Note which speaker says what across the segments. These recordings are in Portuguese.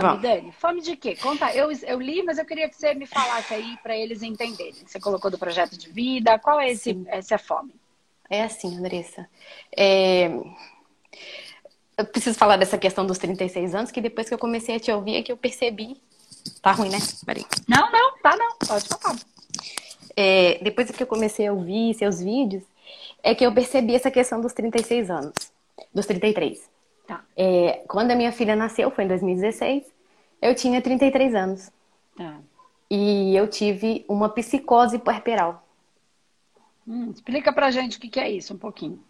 Speaker 1: fome, Vamos. Dani? Fome de quê? Conta. Eu, eu li, mas eu queria que você me falasse aí para eles entenderem. Você colocou do projeto de vida. Qual é esse, essa fome?
Speaker 2: É assim, Andressa. É... Eu preciso falar dessa questão dos 36 anos, que depois que eu comecei a te ouvir é que eu percebi. Tá ruim, né? Peraí.
Speaker 1: Não, não, tá não. Pode falar.
Speaker 2: É, depois que eu comecei a ouvir seus vídeos, é que eu percebi essa questão dos 36 anos. Dos 33. Tá. É, quando a minha filha nasceu, foi em 2016, eu tinha 33 anos. Tá. E eu tive uma psicose puerperal.
Speaker 1: Hum, explica pra gente o que, que é isso, um pouquinho.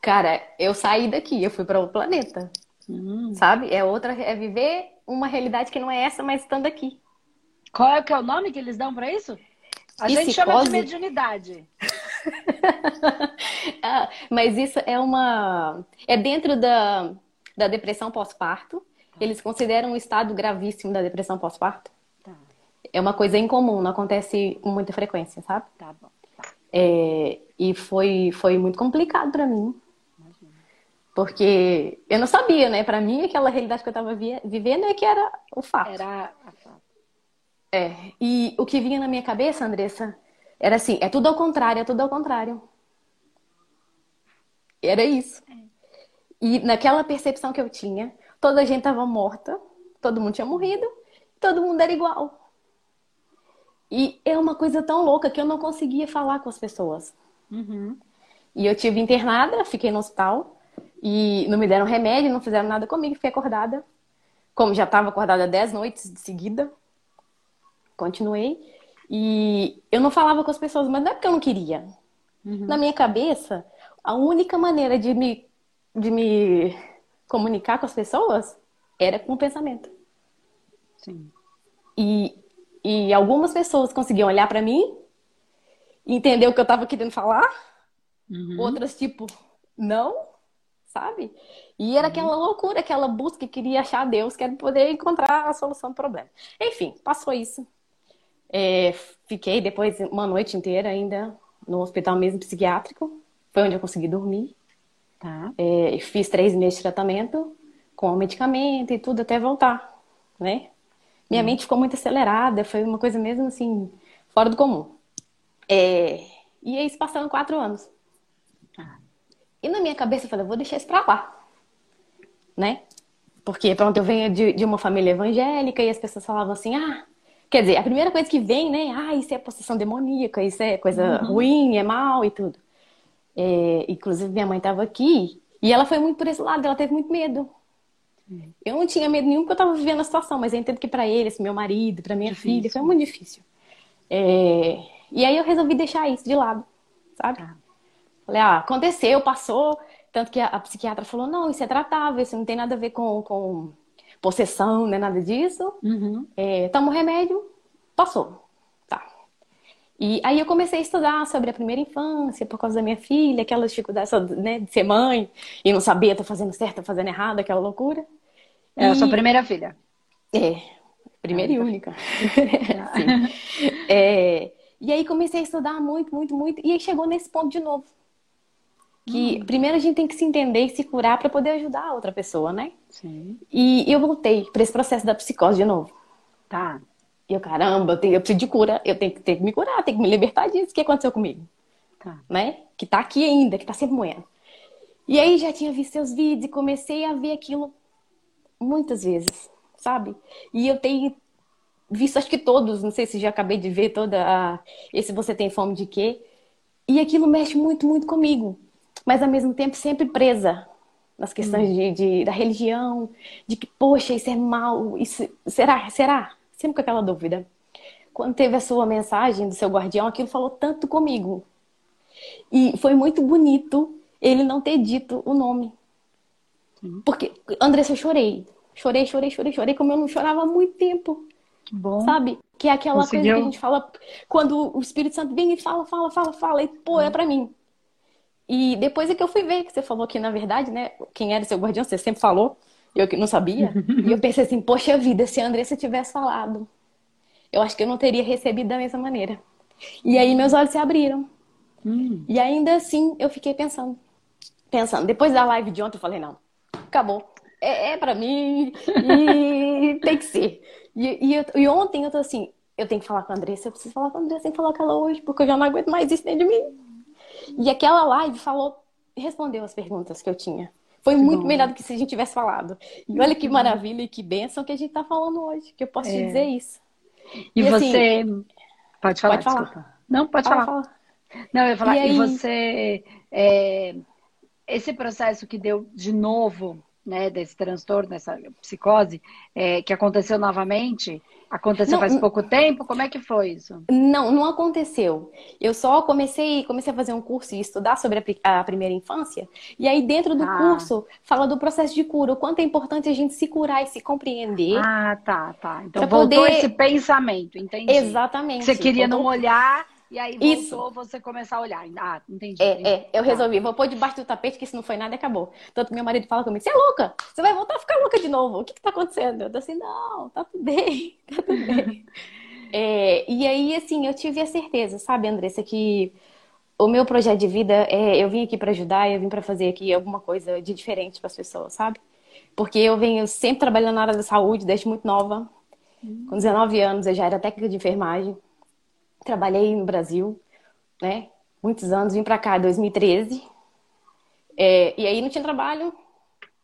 Speaker 2: Cara, eu saí daqui, eu fui para outro planeta. Hum. Sabe? É outra, é viver uma realidade que não é essa, mas estando aqui.
Speaker 1: Qual é, que é o nome que eles dão para isso? A Psicose... gente chama de mediunidade.
Speaker 2: ah, mas isso é uma. É dentro da, da depressão pós-parto. Tá. Eles consideram um estado gravíssimo da depressão pós-parto. Tá. É uma coisa incomum, não acontece com muita frequência, sabe? Tá bom. Tá. É, e foi, foi muito complicado para mim. Porque eu não sabia, né? Para mim, aquela realidade que eu estava vivendo é que era o fato. Era a fato. É. E o que vinha na minha cabeça, Andressa, era assim: é tudo ao contrário, é tudo ao contrário. Era isso. É. E naquela percepção que eu tinha, toda a gente estava morta, todo mundo tinha morrido, todo mundo era igual. E é uma coisa tão louca que eu não conseguia falar com as pessoas. Uhum. E eu tive internada, fiquei no hospital. E não me deram remédio, não fizeram nada comigo, fiquei acordada. Como já estava acordada 10 noites de seguida, continuei. E eu não falava com as pessoas, mas não é porque eu não queria. Uhum. Na minha cabeça, a única maneira de me, de me comunicar com as pessoas era com o pensamento. Sim. E, e algumas pessoas conseguiam olhar para mim, entender o que eu estava querendo falar, uhum. outras, tipo, não sabe? E era uhum. aquela loucura, aquela busca que queria achar Deus, que era poder encontrar a solução do problema. Enfim, passou isso. É, fiquei depois uma noite inteira ainda no hospital mesmo psiquiátrico. Foi onde eu consegui dormir. Tá. É, fiz três meses de tratamento com medicamento e tudo até voltar, né? Minha hum. mente ficou muito acelerada, foi uma coisa mesmo assim, fora do comum. É, e aí, passando quatro anos. E na minha cabeça eu falei, vou deixar isso pra lá. Né? Porque, pronto, eu venho de, de uma família evangélica e as pessoas falavam assim, ah, quer dizer, a primeira coisa que vem, né? Ah, isso é possessão demoníaca, isso é coisa uhum. ruim, é mal e tudo. É, inclusive, minha mãe estava aqui e ela foi muito por esse lado, ela teve muito medo. Eu não tinha medo nenhum porque eu estava vivendo a situação, mas eu entendo que para ele, esse meu marido, para minha difícil. filha, foi muito difícil. É... E aí eu resolvi deixar isso de lado, sabe? Tá. Falei, ah, aconteceu, passou. Tanto que a, a, psiquiatra falou, não, isso é tratável, isso não tem nada a ver com, com possessão, não é nada disso. Uhum. É, toma o remédio, passou. Tá. E aí eu comecei a estudar sobre a primeira infância, por causa da minha filha, aquelas dificuldades né, de ser mãe e não saber, tô fazendo certo, tô fazendo errado, aquela loucura.
Speaker 1: É a sua primeira filha?
Speaker 2: É, primeira ah, e única. é, e aí comecei a estudar muito, muito, muito, e aí chegou nesse ponto de novo. Que hum. primeiro a gente tem que se entender e se curar para poder ajudar a outra pessoa, né? Sim. E eu voltei para esse processo da psicose de novo. Tá. E eu, caramba, eu, tenho, eu preciso de cura, eu tenho, tenho que me curar, tenho que me libertar disso. O que aconteceu comigo? Tá. Né? Que tá aqui ainda, que tá sempre moendo. E aí já tinha visto seus vídeos e comecei a ver aquilo muitas vezes, sabe? E eu tenho visto, acho que todos, não sei se já acabei de ver toda a... Esse Você Tem Fome de Quê? E aquilo mexe muito, muito comigo mas ao mesmo tempo sempre presa nas questões hum. de, de, da religião, de que, poxa, isso é mal, isso será? Será? Sempre com aquela dúvida. Quando teve a sua mensagem do seu guardião, aquilo falou tanto comigo. E foi muito bonito ele não ter dito o nome. Porque, Andressa, eu chorei. Chorei, chorei, chorei, chorei, como eu não chorava há muito tempo. Bom. Sabe? Que é aquela Conseguiu. coisa que a gente fala quando o Espírito Santo vem e fala, fala, fala, fala, e pô, é hum. pra mim. E depois é que eu fui ver que você falou que, na verdade, né, quem era seu guardião, você sempre falou, eu que não sabia. e eu pensei assim, poxa vida, se a Andressa tivesse falado, eu acho que eu não teria recebido da mesma maneira. E aí meus olhos se abriram. Hum. E ainda assim eu fiquei pensando. Pensando. Depois da live de ontem eu falei, não, acabou. é, é para mim e tem que ser. E, e, e, ontem eu tô assim, eu tenho que falar com a Andressa, eu preciso falar com a Andressa, tenho que falar com ela hoje, porque eu já não aguento mais isso dentro de mim. E aquela live falou, respondeu as perguntas que eu tinha. Foi que muito bom. melhor do que se a gente tivesse falado. E olha que maravilha e que bênção que a gente tá falando hoje, que eu posso é. te dizer isso.
Speaker 1: E, e assim, você. Pode falar, pode falar. Desculpa. Não, pode falar. falar. Não, eu ia falar. E, aí... e você. É... Esse processo que deu de novo né, desse transtorno, dessa psicose, é, que aconteceu novamente? Aconteceu não, faz pouco tempo? Como é que foi isso?
Speaker 2: Não, não aconteceu. Eu só comecei, comecei a fazer um curso e estudar sobre a, a primeira infância. E aí, dentro do ah. curso, fala do processo de cura, o quanto é importante a gente se curar e se compreender.
Speaker 1: Ah, tá, tá. Então voltou poder... esse pensamento, entendi.
Speaker 2: Exatamente.
Speaker 1: Você queria não olhar e aí voltou Isso. você começar a olhar. Ah, entendi.
Speaker 2: É, é eu resolvi. Vou pôr debaixo do tapete, que isso não foi nada e acabou. Tanto meu marido fala comigo, você é louca? Você vai voltar a ficar louca de novo. O que que tá acontecendo? Eu tô assim, não, tá tudo bem, tá tudo bem. é, e aí, assim, eu tive a certeza, sabe, Andressa, que o meu projeto de vida é, eu vim aqui para ajudar, eu vim para fazer aqui alguma coisa de diferente para as pessoas, sabe? Porque eu venho sempre trabalhando na área da saúde desde muito nova. Com 19 anos eu já era técnica de enfermagem trabalhei no Brasil, né? Muitos anos, vim para cá em 2013. É, e aí não tinha trabalho,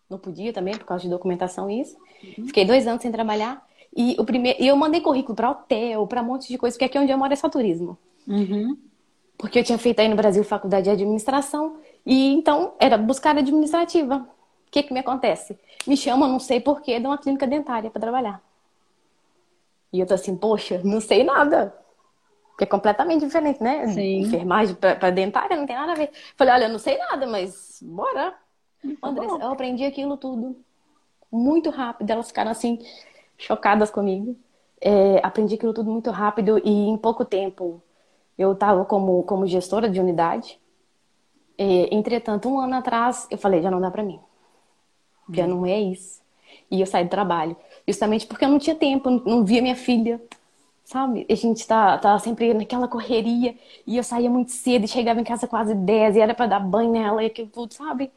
Speaker 2: não podia também, por causa de documentação isso. Uhum. Fiquei dois anos sem trabalhar. E, o primeiro, eu mandei currículo para hotel, para um monte de coisa, porque aqui onde eu moro é só turismo.
Speaker 1: Uhum.
Speaker 2: Porque eu tinha feito aí no Brasil faculdade de administração. E então era buscar administrativa. O que, que me acontece? Me chamam, não sei porquê, de uma clínica dentária para trabalhar. E eu tô assim, poxa, não sei nada. Porque é completamente diferente, né? Sim. Enfermagem para dentária não tem nada a ver. Falei, olha, eu não sei nada, mas bora. Tá Andressa, eu aprendi aquilo tudo muito rápido. Elas ficaram assim, chocadas comigo. É, aprendi aquilo tudo muito rápido e em pouco tempo eu estava como, como gestora de unidade. É, entretanto, um ano atrás, eu falei, já não dá para mim. Já hum. não é isso. E eu saí do trabalho. Justamente porque eu não tinha tempo, não via minha filha sabe? A gente tá, tá sempre naquela correria e eu saía muito cedo e chegava em casa quase 10 e era para dar banho nela e aquilo tudo, sabe?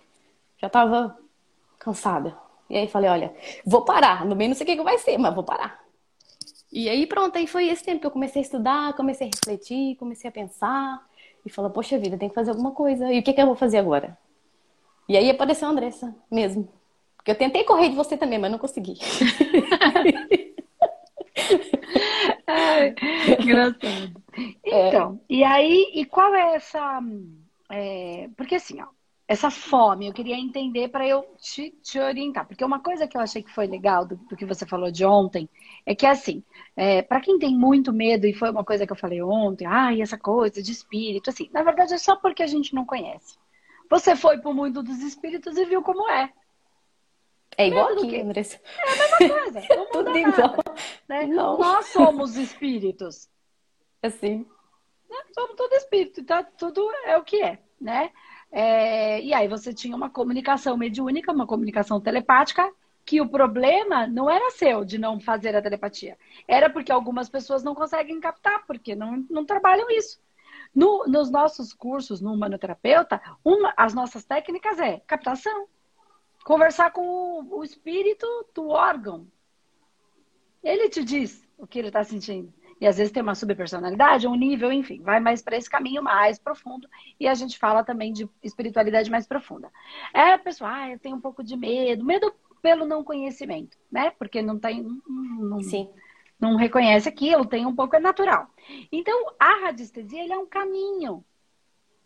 Speaker 2: Já tava cansada. E aí falei, olha, vou parar. No meio não sei o que, que vai ser, mas vou parar. E aí pronto, aí foi esse tempo que eu comecei a estudar, comecei a refletir, comecei a pensar e falei, poxa vida, tem que fazer alguma coisa. E o que, que eu vou fazer agora? E aí apareceu a Andressa mesmo. Porque eu tentei correr de você também, mas não consegui.
Speaker 1: Ai, engraçado. Então, é. e aí, e qual é essa. É, porque assim, ó, essa fome, eu queria entender para eu te, te, orientar. Porque uma coisa que eu achei que foi legal do, do que você falou de ontem é que, assim, é, para quem tem muito medo, e foi uma coisa que eu falei ontem, ai, essa coisa de espírito, assim, na verdade é só porque a gente não conhece. Você foi para o mundo dos espíritos e viu como é.
Speaker 2: É igual aqui, Andressa.
Speaker 1: É a mesma coisa. Não Tudo igual. né? Não. Nós somos espíritos.
Speaker 2: Assim.
Speaker 1: Né? Somos todos espíritos. Então, tudo é o que é, né? É... E aí você tinha uma comunicação mediúnica, uma comunicação telepática, que o problema não era seu de não fazer a telepatia. Era porque algumas pessoas não conseguem captar, porque não, não trabalham isso. No, nos nossos cursos, no humanoterapeuta, uma, as nossas técnicas é captação conversar com o, o espírito do órgão. Ele te diz o que ele está sentindo. E às vezes tem uma subpersonalidade, um nível, enfim, vai mais para esse caminho mais profundo. E a gente fala também de espiritualidade mais profunda. É, pessoal, ah, eu tenho um pouco de medo, medo pelo não conhecimento, né? Porque não tem. Não,
Speaker 2: Sim.
Speaker 1: não reconhece aquilo, tem um pouco, é natural. Então, a radiestesia ele é um caminho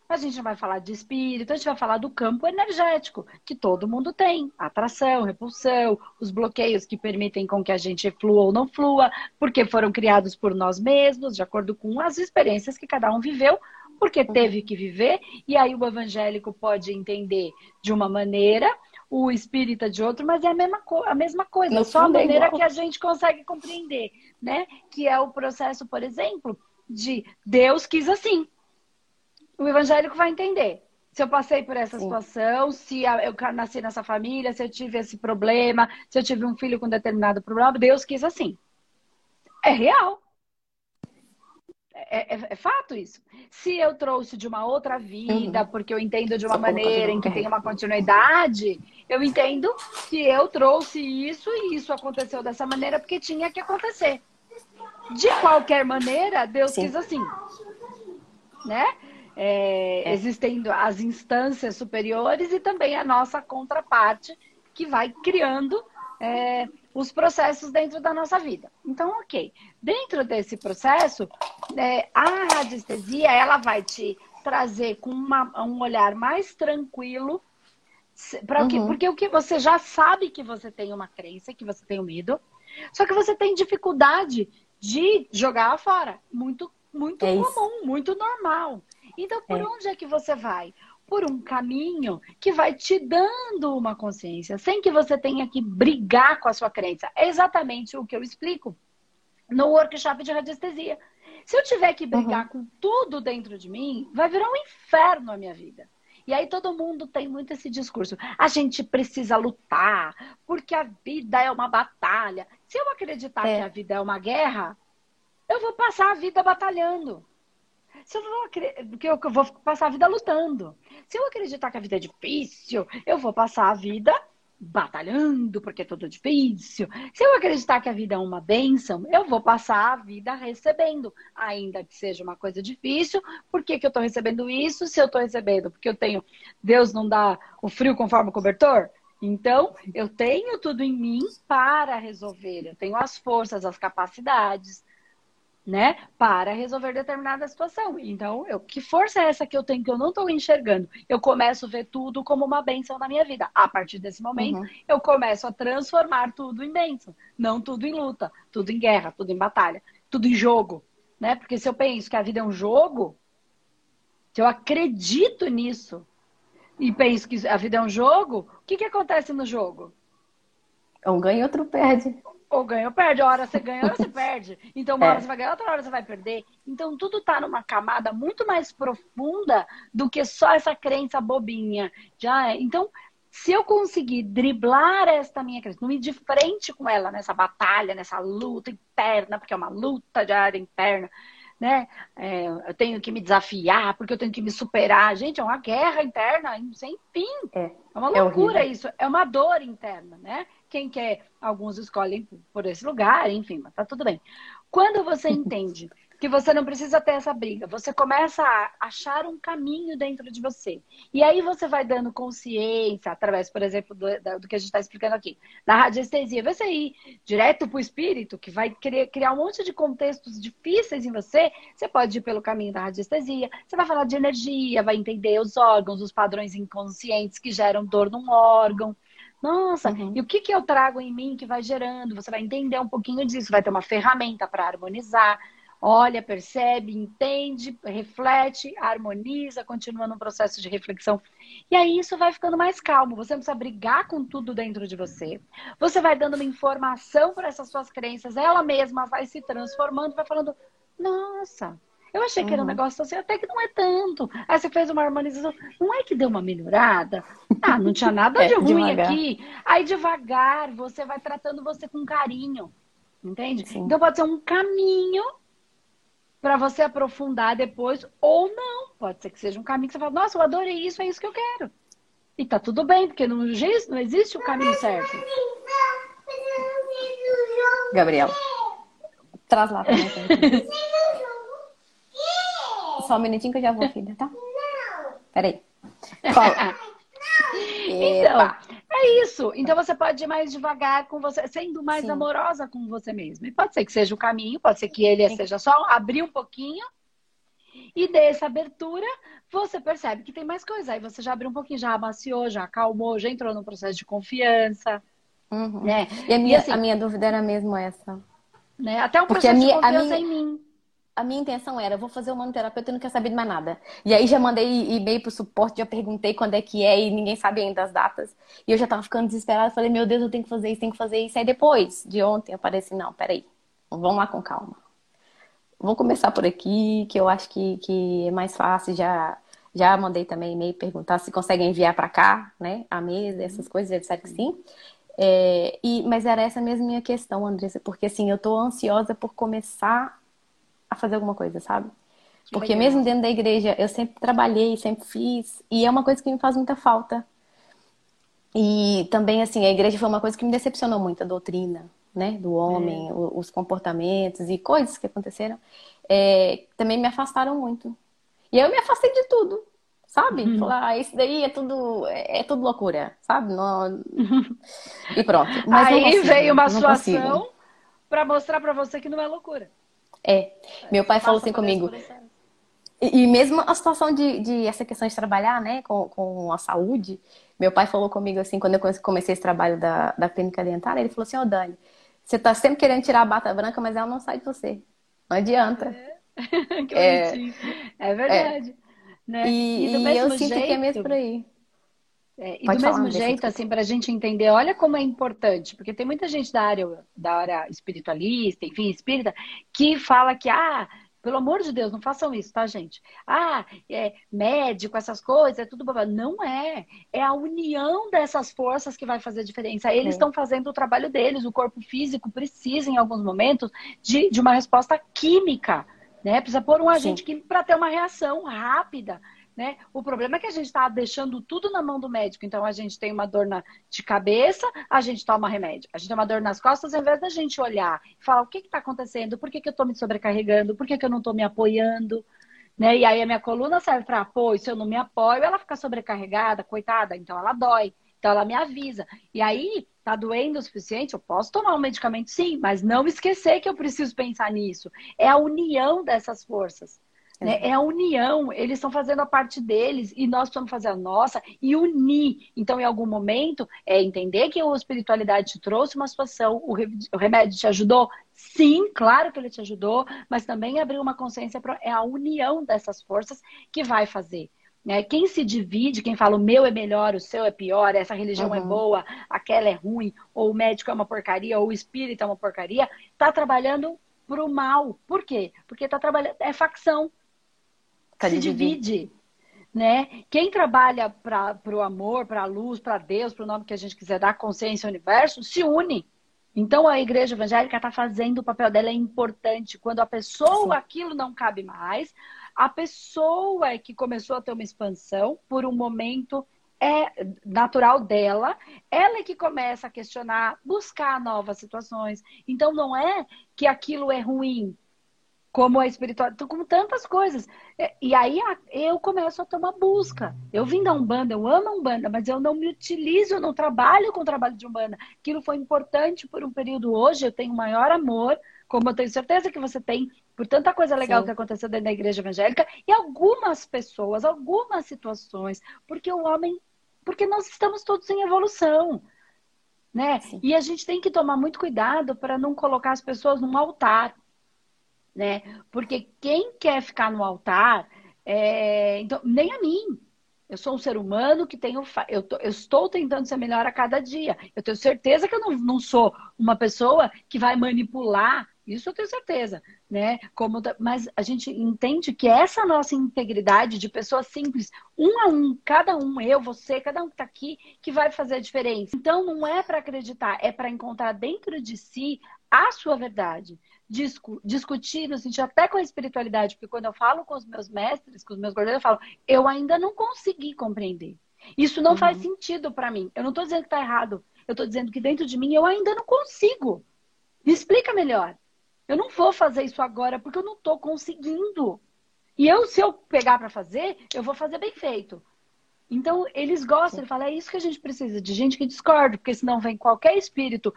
Speaker 1: a gente não vai falar de espírito, a gente vai falar do campo energético, que todo mundo tem. Atração, repulsão, os bloqueios que permitem com que a gente flua ou não flua, porque foram criados por nós mesmos, de acordo com as experiências que cada um viveu, porque teve que viver, e aí o evangélico pode entender de uma maneira, o espírita de outro, mas é a mesma, a mesma coisa, no só a é maneira é que a gente consegue compreender, né? Que é o processo, por exemplo, de Deus quis assim o evangélico vai entender. Se eu passei por essa Sim. situação, se eu nasci nessa família, se eu tive esse problema, se eu tive um filho com determinado problema, Deus quis assim. É real. É, é, é, fato isso. Se eu trouxe de uma outra vida, uhum. porque eu entendo de uma Só maneira em que tem uma continuidade, eu entendo que eu trouxe isso e isso aconteceu dessa maneira porque tinha que acontecer. De qualquer maneira, Deus Sim. quis assim. Né? É, é. Existem as instâncias superiores e também a nossa contraparte que vai criando é, os processos dentro da nossa vida. Então, ok. Dentro desse processo, é, a radiestesia ela vai te trazer com uma, um olhar mais tranquilo para uhum. o quê? Porque o que você já sabe que você tem uma crença, que você tem um medo, só que você tem dificuldade de jogar fora. Muito, muito é comum, muito normal. Então, por é. onde é que você vai? por um caminho que vai te dando uma consciência, sem que você tenha que brigar com a sua crença. É exatamente o que eu explico no workshop de radiestesia. Se eu tiver que brigar uhum. com tudo dentro de mim, vai virar um inferno a minha vida. E aí todo mundo tem muito esse discurso. A gente precisa lutar, porque a vida é uma batalha. Se eu acreditar é. que a vida é uma guerra, eu vou passar a vida batalhando. Se eu vou, porque eu vou passar a vida lutando. Se eu acreditar que a vida é difícil, eu vou passar a vida batalhando porque é tudo difícil. Se eu acreditar que a vida é uma bênção, eu vou passar a vida recebendo, ainda que seja uma coisa difícil. Por que, que eu estou recebendo isso? Se eu estou recebendo porque eu tenho, Deus não dá o frio conforme o cobertor? Então, eu tenho tudo em mim para resolver. Eu tenho as forças, as capacidades, né, para resolver determinada situação. Então, eu, que força é essa que eu tenho que eu não estou enxergando? Eu começo a ver tudo como uma benção na minha vida. A partir desse momento, uhum. eu começo a transformar tudo em benção, não tudo em luta, tudo em guerra, tudo em batalha, tudo em jogo, né? Porque se eu penso que a vida é um jogo, se eu acredito nisso e penso que a vida é um jogo, o que que acontece no jogo?
Speaker 2: Um ganha e outro perde
Speaker 1: ou ganha ou perde. A hora você ganha, a hora você perde. Então, uma é. hora você vai ganhar, outra hora você vai perder. Então, tudo tá numa camada muito mais profunda do que só essa crença bobinha. Já é. Então, se eu conseguir driblar esta minha crença, não ir de frente com ela nessa batalha, nessa luta interna, porque é uma luta de área interna, né? É, eu tenho que me desafiar, porque eu tenho que me superar. Gente, é uma guerra interna sem fim. É, é uma é loucura é isso. É uma dor interna, né? Quem quer, alguns escolhem por esse lugar, enfim, mas tá tudo bem. Quando você entende que você não precisa ter essa briga. Você começa a achar um caminho dentro de você. E aí você vai dando consciência, através, por exemplo, do, do que a gente está explicando aqui, da radiestesia. Você ir direto para o espírito, que vai criar um monte de contextos difíceis em você, você pode ir pelo caminho da radiestesia. Você vai falar de energia, vai entender os órgãos, os padrões inconscientes que geram dor num órgão. Nossa, uhum. e o que, que eu trago em mim que vai gerando? Você vai entender um pouquinho disso, vai ter uma ferramenta para harmonizar olha, percebe, entende, reflete, harmoniza, continua no processo de reflexão. E aí isso vai ficando mais calmo. Você não precisa brigar com tudo dentro de você. Você vai dando uma informação para essas suas crenças, ela mesma vai se transformando, vai falando: nossa. Eu achei que era um uhum. negócio assim, até que não é tanto. Aí você fez uma harmonização, não é que deu uma melhorada? Ah, não tinha nada de é, ruim devagar. aqui. Aí devagar, você vai tratando você com carinho. Entende? Sim. Então pode ser um caminho para você aprofundar depois, ou não. Pode ser que seja um caminho que você fala, nossa, eu adorei isso, é isso que eu quero. E tá tudo bem, porque não, não existe o caminho certo.
Speaker 2: Gabriel, traz lá pra mim. Só um minutinho que eu já vou, filha, tá? Peraí. Fala.
Speaker 1: então, é isso. Então você pode ir mais devagar com você, sendo mais Sim. amorosa com você mesma. E pode ser que seja o caminho, pode ser que ele seja só abrir um pouquinho. E dessa abertura, você percebe que tem mais coisa. Aí você já abriu um pouquinho, já amaciou, já acalmou, já entrou no processo de confiança.
Speaker 2: Uhum. Né? E a minha, e assim, a minha dúvida era mesmo essa.
Speaker 1: Né? Até um processo minha, de confiança minha... em mim
Speaker 2: a minha intenção era, vou fazer um manoterapeuta e não quero saber de mais nada. E aí já mandei e-mail pro suporte, já perguntei quando é que é e ninguém sabe ainda as datas. E eu já tava ficando desesperada, falei, meu Deus, eu tenho que fazer isso, tenho que fazer isso. Aí depois de ontem eu assim, não, peraí, vamos lá com calma. Vou começar por aqui, que eu acho que, que é mais fácil, já já mandei também e-mail perguntar se consegue enviar para cá, né, a mesa, essas coisas, eles disseram que sim. É, e, mas era essa mesma minha questão, Andressa, porque assim, eu tô ansiosa por começar a fazer alguma coisa, sabe? Porque mesmo dentro da igreja, eu sempre trabalhei, sempre fiz, e é uma coisa que me faz muita falta. E também, assim, a igreja foi uma coisa que me decepcionou muito, a doutrina, né, do homem, é. os comportamentos e coisas que aconteceram, é, também me afastaram muito. E eu me afastei de tudo, sabe? Uhum. Falar, ah, isso daí é tudo, é, é tudo loucura, sabe? Não... e pronto.
Speaker 1: Mas Aí consigo, veio uma situação para mostrar para você que não é loucura.
Speaker 2: É. Meu pai falou assim comigo. E, e mesmo a situação de, de, essa questão de trabalhar, né, com, com a saúde, meu pai falou comigo assim, quando eu comecei esse trabalho da, da clínica dentária, ele falou assim, ô oh, Dani, você tá sempre querendo tirar a bata branca, mas ela não sai de você. Não adianta. É,
Speaker 1: que é, é verdade. É. Né?
Speaker 2: E, e, e eu sinto jeito, que é mesmo por aí.
Speaker 1: É, e Pode do mesmo jeito, assim, para a gente entender, olha como é importante, porque tem muita gente da área, da área espiritualista, enfim, espírita, que fala que, ah, pelo amor de Deus, não façam isso, tá, gente? Ah, é médico, essas coisas, é tudo babado. Não é. É a união dessas forças que vai fazer a diferença. Eles estão é. fazendo o trabalho deles. O corpo físico precisa, em alguns momentos, de, de uma resposta química. Né? Precisa pôr um agente Sim. químico para ter uma reação rápida. Né? O problema é que a gente está deixando tudo na mão do médico. Então, a gente tem uma dor na, de cabeça, a gente toma remédio. A gente tem uma dor nas costas, ao invés da gente olhar e falar o que está acontecendo, por que, que eu estou me sobrecarregando, por que, que eu não estou me apoiando. Né? E aí a minha coluna serve para apoio. Se eu não me apoio, ela fica sobrecarregada, coitada, então ela dói. Então ela me avisa. E aí, tá doendo o suficiente? Eu posso tomar um medicamento, sim, mas não esquecer que eu preciso pensar nisso. É a união dessas forças. Né? É a união, eles estão fazendo a parte deles e nós precisamos fazer a nossa e unir. Então, em algum momento, é entender que a espiritualidade te trouxe uma situação, o remédio te ajudou? Sim, claro que ele te ajudou, mas também abrir uma consciência para é a união dessas forças que vai fazer. Né? Quem se divide, quem fala o meu é melhor, o seu é pior, essa religião é uhum. é boa, aquela é ruim, ou o médico é uma porcaria, ou o espírito é uma porcaria, está trabalhando para o mal. Por quê? Porque está trabalhando, é facção Tá se divide. Né? Quem trabalha para o amor, para a luz, para Deus, para o nome que a gente quiser dar, consciência, universo, se une. Então a igreja evangélica está fazendo o papel dela é importante. Quando a pessoa, Sim. aquilo não cabe mais, a pessoa é que começou a ter uma expansão por um momento é natural dela, ela é que começa a questionar, buscar novas situações. Então não é que aquilo é ruim, como a espiritualidade, como tantas coisas. É, e aí eu começo a ter uma busca. Eu vim da Umbanda, eu amo a Umbanda, mas eu não me utilizo, eu não trabalho com o trabalho de Umbanda. Aquilo foi importante por um período hoje, eu tenho maior amor, como eu tenho certeza que você tem, por tanta coisa legal Sim. que aconteceu dentro da igreja evangélica, e algumas pessoas, algumas situações, porque o homem, porque nós estamos todos em evolução. Né? E a gente tem que tomar muito cuidado para não colocar as pessoas num altar né? Porque quem quer ficar no altar, é... então, nem a mim. Eu sou um ser humano que tenho. Eu, tô, eu, estou tentando ser melhor a cada dia. Eu tenho certeza que eu não, não sou uma pessoa que vai manipular. Isso eu tenho certeza, né? Como, mas a gente entende que essa nossa integridade de pessoas simples, um a um, cada um, eu, você, cada um que está aqui, que vai fazer a diferença. Então não é para acreditar, é para encontrar dentro de si a sua verdade discu discutir no sentido até com a espiritualidade, porque quando eu falo com os meus mestres, com os meus guardiões, eu falo, eu ainda não consegui compreender. Isso não uhum. faz sentido para mim. Eu não estou dizendo que está errado. Eu estou dizendo que dentro de mim eu ainda não consigo. Me explica melhor. Eu não vou fazer isso agora porque eu não estou conseguindo. E eu, se eu pegar para fazer, eu vou fazer bem feito. Então, eles gostam, ele fala, é isso que a gente precisa, de gente que discorda, porque senão vem qualquer espírito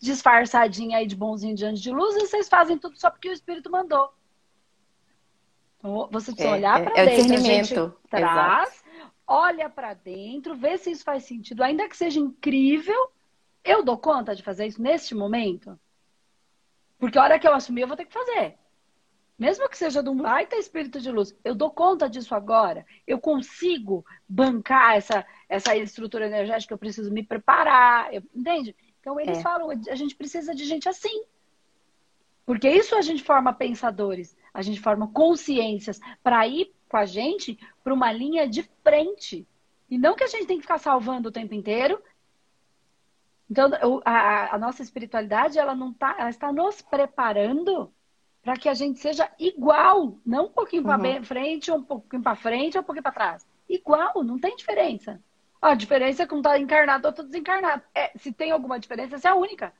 Speaker 1: disfarçadinho aí de bonzinho diante de luz e vocês fazem tudo só porque o espírito mandou. Então, você precisa é, olhar para é, dentro, a gente traz, Exato. olha para dentro, vê se isso faz sentido, ainda que seja incrível, eu dou conta de fazer isso neste momento? Porque a hora que eu assumir, eu vou ter que fazer. Mesmo que seja de um baita espírito de luz, eu dou conta disso agora. Eu consigo bancar essa, essa estrutura energética, eu preciso me preparar, eu, entende? Então eles é. falam, a gente precisa de gente assim. Porque isso a gente forma pensadores, a gente forma consciências para ir com a gente para uma linha de frente. E não que a gente tem que ficar salvando o tempo inteiro. Então, a, a nossa espiritualidade, ela não tá, ela está nos preparando para que a gente seja igual, não um pouquinho para uhum. frente, um pouquinho para frente, ou um pouquinho para trás. Igual, não tem diferença. A diferença é que um está encarnado, outro desencarnado. É, se tem alguma diferença, essa é a única.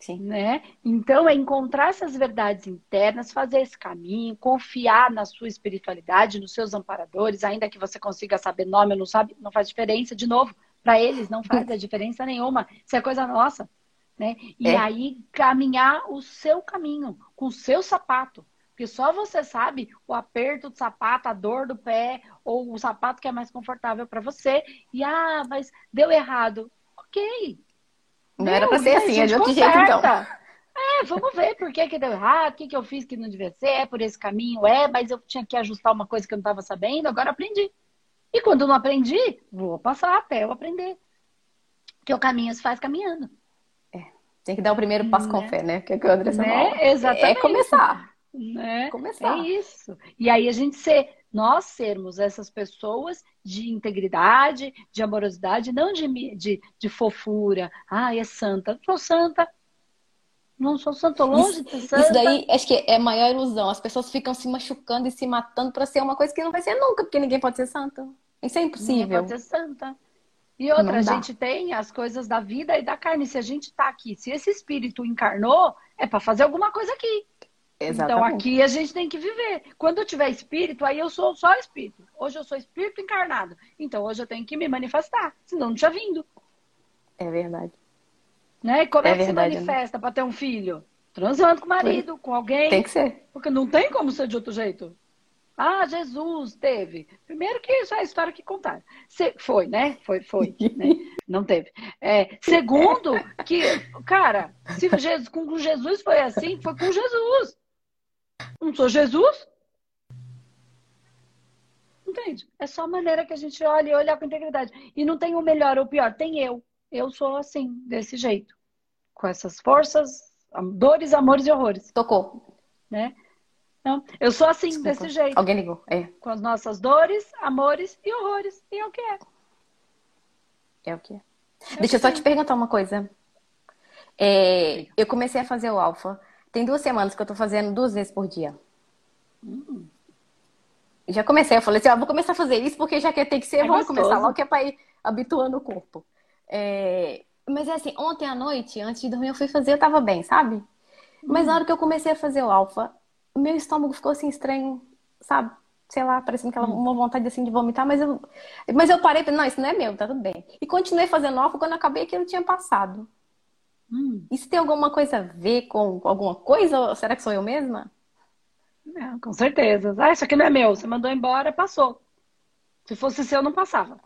Speaker 1: Sim. Né? Então, é encontrar essas verdades internas, fazer esse caminho, confiar na sua espiritualidade, nos seus amparadores, ainda que você consiga saber nome ou não sabe, não faz diferença. De novo, para eles não faz a diferença nenhuma. Isso é coisa nossa. Né? E é. aí caminhar o seu caminho, com o seu sapato. Porque só você sabe o aperto do sapato, a dor do pé, ou o sapato que é mais confortável para você. E ah, mas deu errado. Ok.
Speaker 2: Não deu, era para ser assim, é de outro jeito então.
Speaker 1: É, vamos ver por que, que deu errado, o que, que eu fiz que não devia ser, é por esse caminho, é, mas eu tinha que ajustar uma coisa que eu não estava sabendo, agora aprendi. E quando não aprendi, vou passar até eu aprender. Porque o caminho se faz caminhando.
Speaker 2: É, tem que dar o primeiro passo né? com fé, né? Que é o que o André
Speaker 1: né? Exatamente.
Speaker 2: É começar.
Speaker 1: Né? Começar. É isso. E aí a gente ser, nós sermos essas pessoas de integridade, de amorosidade, não de, de, de fofura. Ah, é santa. Sou santa. Não sou santa, longe
Speaker 2: isso,
Speaker 1: de santa.
Speaker 2: Isso daí acho que é a maior ilusão. As pessoas ficam se machucando e se matando para ser uma coisa que não vai ser nunca, porque ninguém pode ser santa. Isso é impossível. Ninguém
Speaker 1: pode ser santa. E outra, a gente tem as coisas da vida e da carne. Se a gente está aqui, se esse espírito encarnou, é para fazer alguma coisa aqui. Exatamente. Então aqui a gente tem que viver. Quando eu tiver espírito, aí eu sou só espírito. Hoje eu sou espírito encarnado. Então hoje eu tenho que me manifestar, senão não tinha vindo.
Speaker 2: É verdade.
Speaker 1: Né? como é, é que verdade, se né? manifesta né? para ter um filho? Transando com o marido, com alguém.
Speaker 2: Tem que ser.
Speaker 1: Porque não tem como ser de outro jeito. Ah, Jesus teve. Primeiro que isso é a história que contaram. Se, foi, né? Foi, foi. né? Não teve. É, segundo, que, cara, se Jesus, com Jesus foi assim, foi com Jesus. Não sou Jesus? Entende? É só a maneira que a gente olha e olha com integridade. E não tem o melhor ou o pior, tem eu. Eu sou assim, desse jeito. Com essas forças, dores, amores e horrores.
Speaker 2: Tocou.
Speaker 1: Né? Então, eu sou assim, Desculpa. desse jeito.
Speaker 2: Alguém ligou, é.
Speaker 1: Com as nossas dores, amores e horrores. E é o que é.
Speaker 2: É o que é. é Deixa eu só te perguntar uma coisa. É, eu comecei a fazer o alfa tem duas semanas que eu tô fazendo duas vezes por dia. Hum. Já comecei, eu falei assim, vou começar a fazer isso porque já que tem que ser, é vamos começar logo que é pra ir habituando o corpo. É... Mas é assim, ontem à noite, antes de dormir, eu fui fazer, eu tava bem, sabe? Hum. Mas na hora que eu comecei a fazer o alfa, meu estômago ficou assim estranho, sabe? Sei lá, parecendo aquela hum. uma vontade assim de vomitar, mas eu, mas eu parei, não, isso não é meu, tá tudo bem. E continuei fazendo alfa, quando eu acabei aquilo tinha passado. Hum. Isso tem alguma coisa a ver com alguma coisa? Ou será que sou eu mesma?
Speaker 1: Não, com certeza. Ah, isso aqui não é meu. Você mandou embora, passou. Se fosse seu, não passava.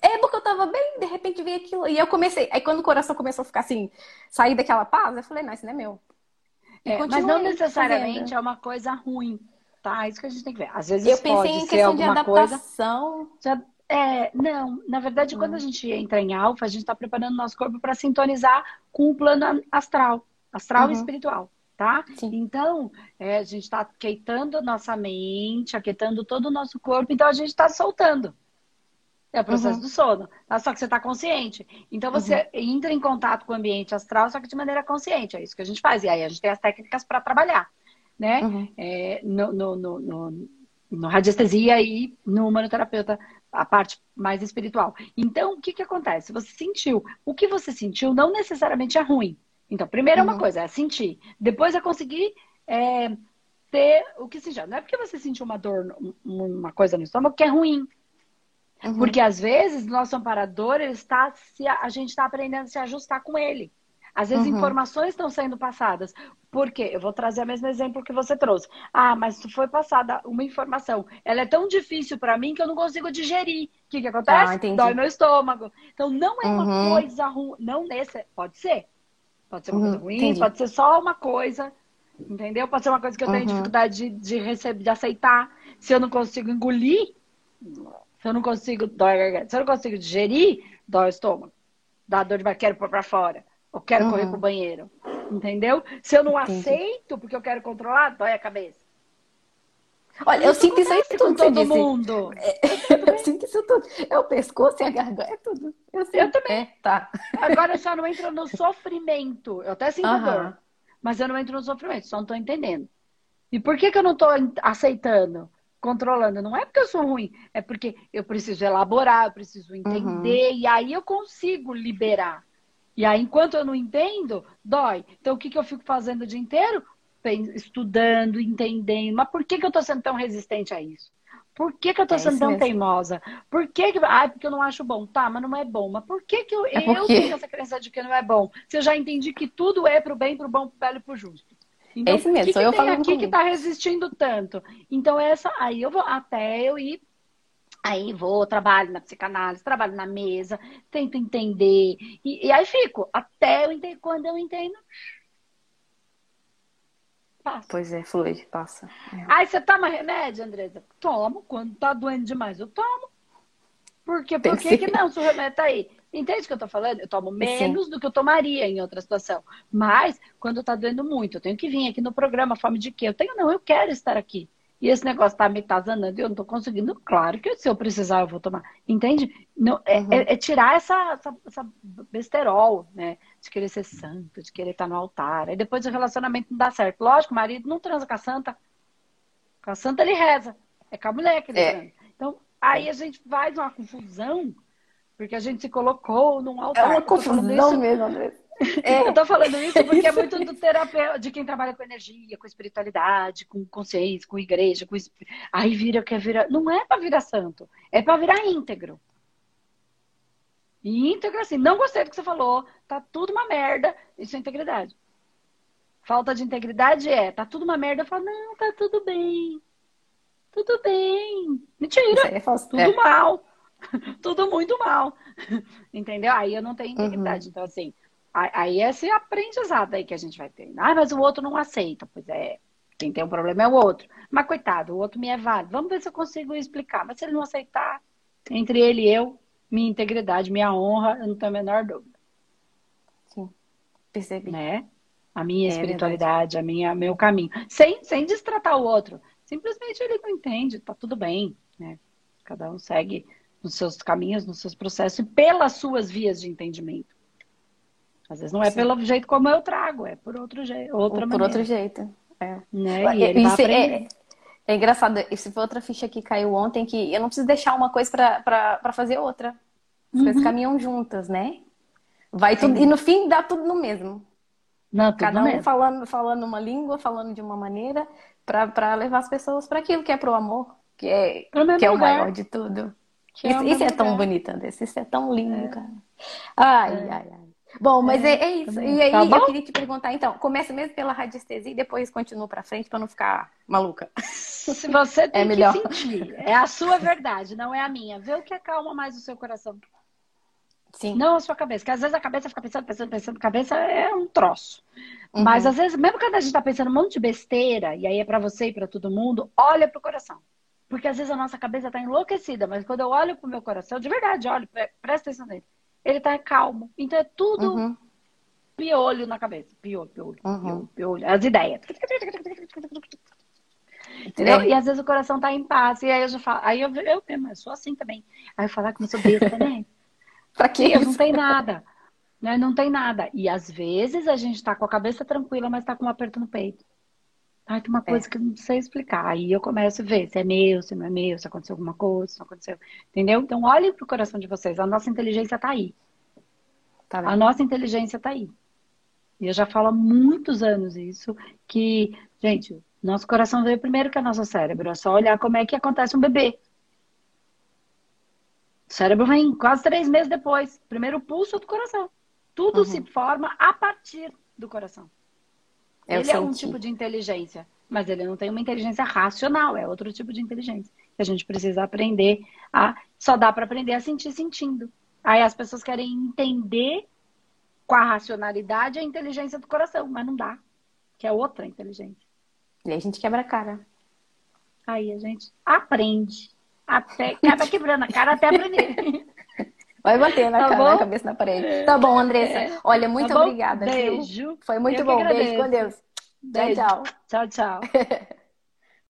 Speaker 2: É porque eu tava bem, de repente veio aquilo. E eu comecei. Aí quando o coração começou a ficar assim, sair daquela paz, eu falei, não, isso não é meu.
Speaker 1: É, mas não necessariamente fazendo. é uma coisa ruim. Tá? Isso que a gente tem que ver. Às vezes
Speaker 2: eu pensei em questão de adaptação.
Speaker 1: Coisa... É, não, na verdade, quando a gente entra em alfa, a gente está preparando nosso corpo para sintonizar com o plano astral, astral uhum. e espiritual, tá? Sim. Então, é, a gente está aquietando nossa mente, aquietando todo o nosso corpo, então a gente está soltando. É o processo uhum. do sono, tá? Só que você está consciente. Então você uhum. entra em contato com o ambiente astral, só que de maneira consciente. É isso que a gente faz. E aí a gente tem as técnicas para trabalhar, né? Uhum. É, no, no, no, no, no radiestesia e no humanoterapeuta a parte mais espiritual. Então, o que, que acontece? Você sentiu. O que você sentiu não necessariamente é ruim. Então, primeiro é uma uhum. coisa, é sentir. Depois é conseguir é, ter o que seja. Não é porque você sentiu uma dor, uma coisa no estômago que é ruim. Uhum. Porque às vezes, nosso amparador, ele está, se, a gente está aprendendo a se ajustar com ele. Às vezes uhum. informações estão sendo passadas. Por quê? Eu vou trazer o mesmo exemplo que você trouxe. Ah, mas foi passada uma informação, ela é tão difícil para mim que eu não consigo digerir. O que, que acontece? Ah, Dói meu estômago. Então não é uma uhum. coisa ruim. Não nesse. Pode ser. Pode ser uma uhum. coisa ruim, entendi. pode ser só uma coisa. Entendeu? Pode ser uma coisa que eu tenho uhum. dificuldade de, de receber, de aceitar. Se eu não consigo engolir, se eu não consigo, dói Se eu não consigo digerir, dói o estômago. Dá dor de barriga, quero pôr pra fora. Eu quero uhum. correr pro banheiro. Entendeu? Se eu não Entendi. aceito porque eu quero controlar, dói a cabeça.
Speaker 2: Olha, eu sinto isso aí
Speaker 1: tudo. Com todo mundo.
Speaker 2: É, eu sinto isso tudo. É o pescoço e a garganta, é tudo.
Speaker 1: Eu, eu também. É, tá. Agora só não entra no sofrimento. Eu até sinto uhum. dor. mas eu não entro no sofrimento, só não estou entendendo. E por que, que eu não estou aceitando, controlando? Não é porque eu sou ruim, é porque eu preciso elaborar, eu preciso entender, uhum. e aí eu consigo liberar. E aí, enquanto eu não entendo, dói. Então, o que, que eu fico fazendo o dia inteiro? Estudando, entendendo. Mas por que, que eu estou sendo tão resistente a isso? Por que, que eu tô é sendo tão mesmo. teimosa? Por que, que. Ah, porque eu não acho bom. Tá, mas não é bom. Mas por que, que eu, é eu tenho essa crença de que não é bom? Se eu já entendi que tudo é pro bem, pro bom, pro belo e pro justo. Então, é isso mesmo, que, que eu tem aqui comigo. que tá resistindo tanto? Então, essa aí eu vou até eu ir. Aí vou, trabalho na psicanálise, trabalho na mesa, tento entender. E, e aí fico, até eu entender. Quando eu entendo,
Speaker 2: Passa. Pois é, flui, passa.
Speaker 1: É. Aí você toma remédio, Andresa? Tomo. Quando tá doendo demais, eu tomo. Por quê? Por que, que não? Se o remédio tá aí. Entende o que eu tô falando? Eu tomo menos Sim. do que eu tomaria em outra situação. Mas, quando tá doendo muito, eu tenho que vir aqui no programa, fome de quê? Eu tenho, não, eu quero estar aqui. E esse negócio tá me tazanando, eu não tô conseguindo. Claro que se eu precisar, eu vou tomar. Entende? Não, é, uhum. é, é tirar essa, essa, essa, besterol, né? De querer ser santo, de querer estar no altar. Aí depois o relacionamento não dá certo. Lógico, o marido não transa com a santa. Com a santa ele reza. É com a mulher que ele é. transa. Então, aí a gente faz uma confusão, porque a gente se colocou num altar.
Speaker 2: É uma confusão mesmo, André.
Speaker 1: É, eu tô falando isso porque é muito do terapeuta, de quem trabalha com energia, com espiritualidade, com consciência, com igreja, com aí vira quer virar, não é para virar santo, é para virar íntegro. E íntegro assim, não gostei do que você falou, tá tudo uma merda, isso é integridade. Falta de integridade é, tá tudo uma merda, eu falo, não, tá tudo bem. Tudo bem. Mentira. É tudo é. mal. tudo muito mal. Entendeu? Aí eu não tenho integridade. Uhum. Então, assim, Aí é esse aprendizado aí que a gente vai ter. Ah, mas o outro não aceita. Pois é, quem tem um problema é o outro. Mas coitado, o outro me é válido. Vamos ver se eu consigo explicar. Mas se ele não aceitar, entre ele e eu, minha integridade, minha honra, eu não tenho a menor dúvida.
Speaker 2: Sim, percebi.
Speaker 1: Né? A minha é espiritualidade, a minha, meu caminho. Sem, sem destratar o outro. Simplesmente ele não entende, tá tudo bem, né? Cada um segue nos seus caminhos, nos seus processos e pelas suas vias de entendimento. Às vezes não é Sim. pelo jeito como eu trago, é por outro jeito, outra
Speaker 2: por
Speaker 1: maneira.
Speaker 2: outro jeito. É.
Speaker 1: Né? E ele Isso
Speaker 2: é, é engraçado, se foi outra ficha que caiu ontem, que eu não preciso deixar uma coisa para fazer outra. As uhum. coisas caminham juntas, né? Vai tudo, e no fim dá tudo no mesmo.
Speaker 1: Não,
Speaker 2: Cada
Speaker 1: um
Speaker 2: mesmo. falando, falando uma língua, falando de uma maneira, para levar as pessoas para aquilo que é pro amor, que é, que é o maior de tudo. É isso, isso é tão bonito, Andressa. Isso é tão lindo, é. cara. Ai, é. ai, ai. Bom, mas é, é, é isso. E aí tá eu queria te perguntar, então, começa mesmo pela radiestesia e depois continua para frente para não ficar maluca.
Speaker 1: Se você é tem é melhor. sentir, é a sua verdade, não é a minha. Vê o que acalma mais o seu coração. Sim. Não a sua cabeça, porque às vezes a cabeça fica pensando, pensando, pensando, cabeça é um troço. Uhum. Mas às vezes, mesmo quando a gente tá pensando um monte de besteira, e aí é para você e para todo mundo, olha pro coração. Porque às vezes a nossa cabeça tá enlouquecida, mas quando eu olho pro meu coração, de verdade, olho, presta atenção nele ele tá calmo. Então é tudo uhum. piolho na cabeça. Piolho, piolho, uhum. piolho, piolho. As ideias. Entendeu? É. E às vezes o coração tá em paz. E aí eu já falo, aí eu, eu mesmo, eu sou assim também. Aí eu falar que eu sou besta, né?
Speaker 2: pra que
Speaker 1: Não tem nada. Né? Não tem nada. E às vezes a gente tá com a cabeça tranquila, mas tá com um aperto no peito. Ai, tem uma é. coisa é. que eu não sei explicar. Aí eu começo a ver se é meu, se não é meu, se aconteceu alguma coisa, se não aconteceu. Entendeu? Então, olhem pro coração de vocês. A nossa inteligência tá aí. Tá a nossa inteligência tá aí. E eu já falo há muitos anos isso, que, gente, nosso coração veio primeiro que o nosso cérebro. É só olhar como é que acontece um bebê. O cérebro vem quase três meses depois. Primeiro o pulso do coração. Tudo uhum. se forma a partir do coração. Eu ele é um tipo de inteligência, mas ele não tem uma inteligência racional, é outro tipo de inteligência. Que a gente precisa aprender a. Só dá para aprender a sentir sentindo. Aí as pessoas querem entender com a racionalidade a inteligência do coração, mas não dá. Que é outra inteligência.
Speaker 2: E aí a gente quebra a cara.
Speaker 1: Aí a gente aprende. Até, acaba quebrando a cara até aprender.
Speaker 2: Vai bater na, tá cara, na cabeça na parede. Tá bom, Andressa. É. Olha, muito tá obrigada.
Speaker 1: Beijo.
Speaker 2: Viu? Foi muito Eu bom. Beijo com Deus.
Speaker 1: Beijo. Tchau, tchau. Tchau, tchau.